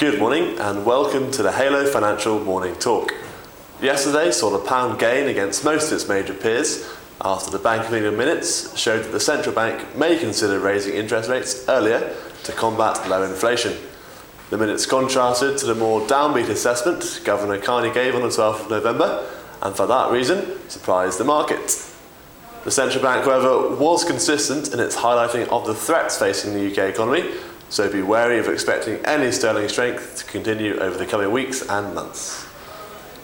Good morning and welcome to the Halo Financial Morning Talk. Yesterday saw the pound gain against most of its major peers after the Bank of England minutes showed that the central bank may consider raising interest rates earlier to combat low inflation. The minutes contrasted to the more downbeat assessment Governor Carney gave on the 12th of November and for that reason surprised the market. The central bank, however, was consistent in its highlighting of the threats facing the UK economy, so be wary of expecting any sterling strength to continue over the coming weeks and months.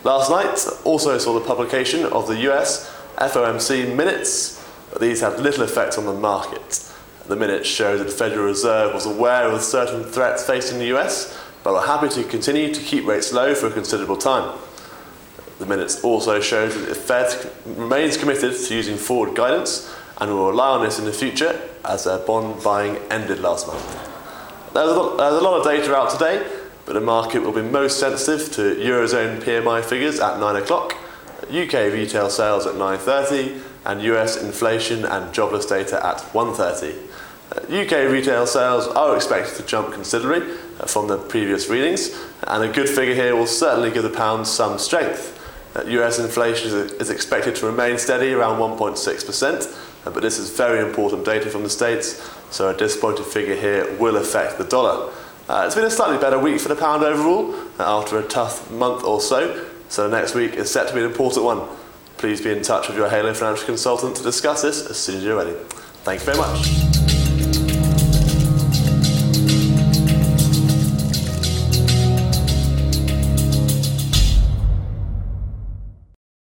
Last night also saw the publication of the US FOMC minutes, but these had little effect on the market. The minutes showed that the Federal Reserve was aware of certain threats facing the US, but were happy to continue to keep rates low for a considerable time. The minutes also showed that the Fed remains committed to using forward guidance and will rely on this in the future as their bond buying ended last month. There's a, lot, there's a lot of data out today, but the market will be most sensitive to Eurozone PMI figures at 9 o'clock, UK retail sales at 9.30 and US inflation and jobless data at 1.30. UK uh, retail sales are expected to jump considerably uh, from the previous readings, and a good figure here will certainly give the pound some strength. US inflation is expected to remain steady around 1.6%, but this is very important data from the States, so a disappointing figure here will affect the dollar. Uh, it's been a slightly better week for the pound overall uh, after a tough month or so, so next week is set to be an important one. Please be in touch with your Halo financial consultant to discuss this as soon as you're ready. Thank you very much.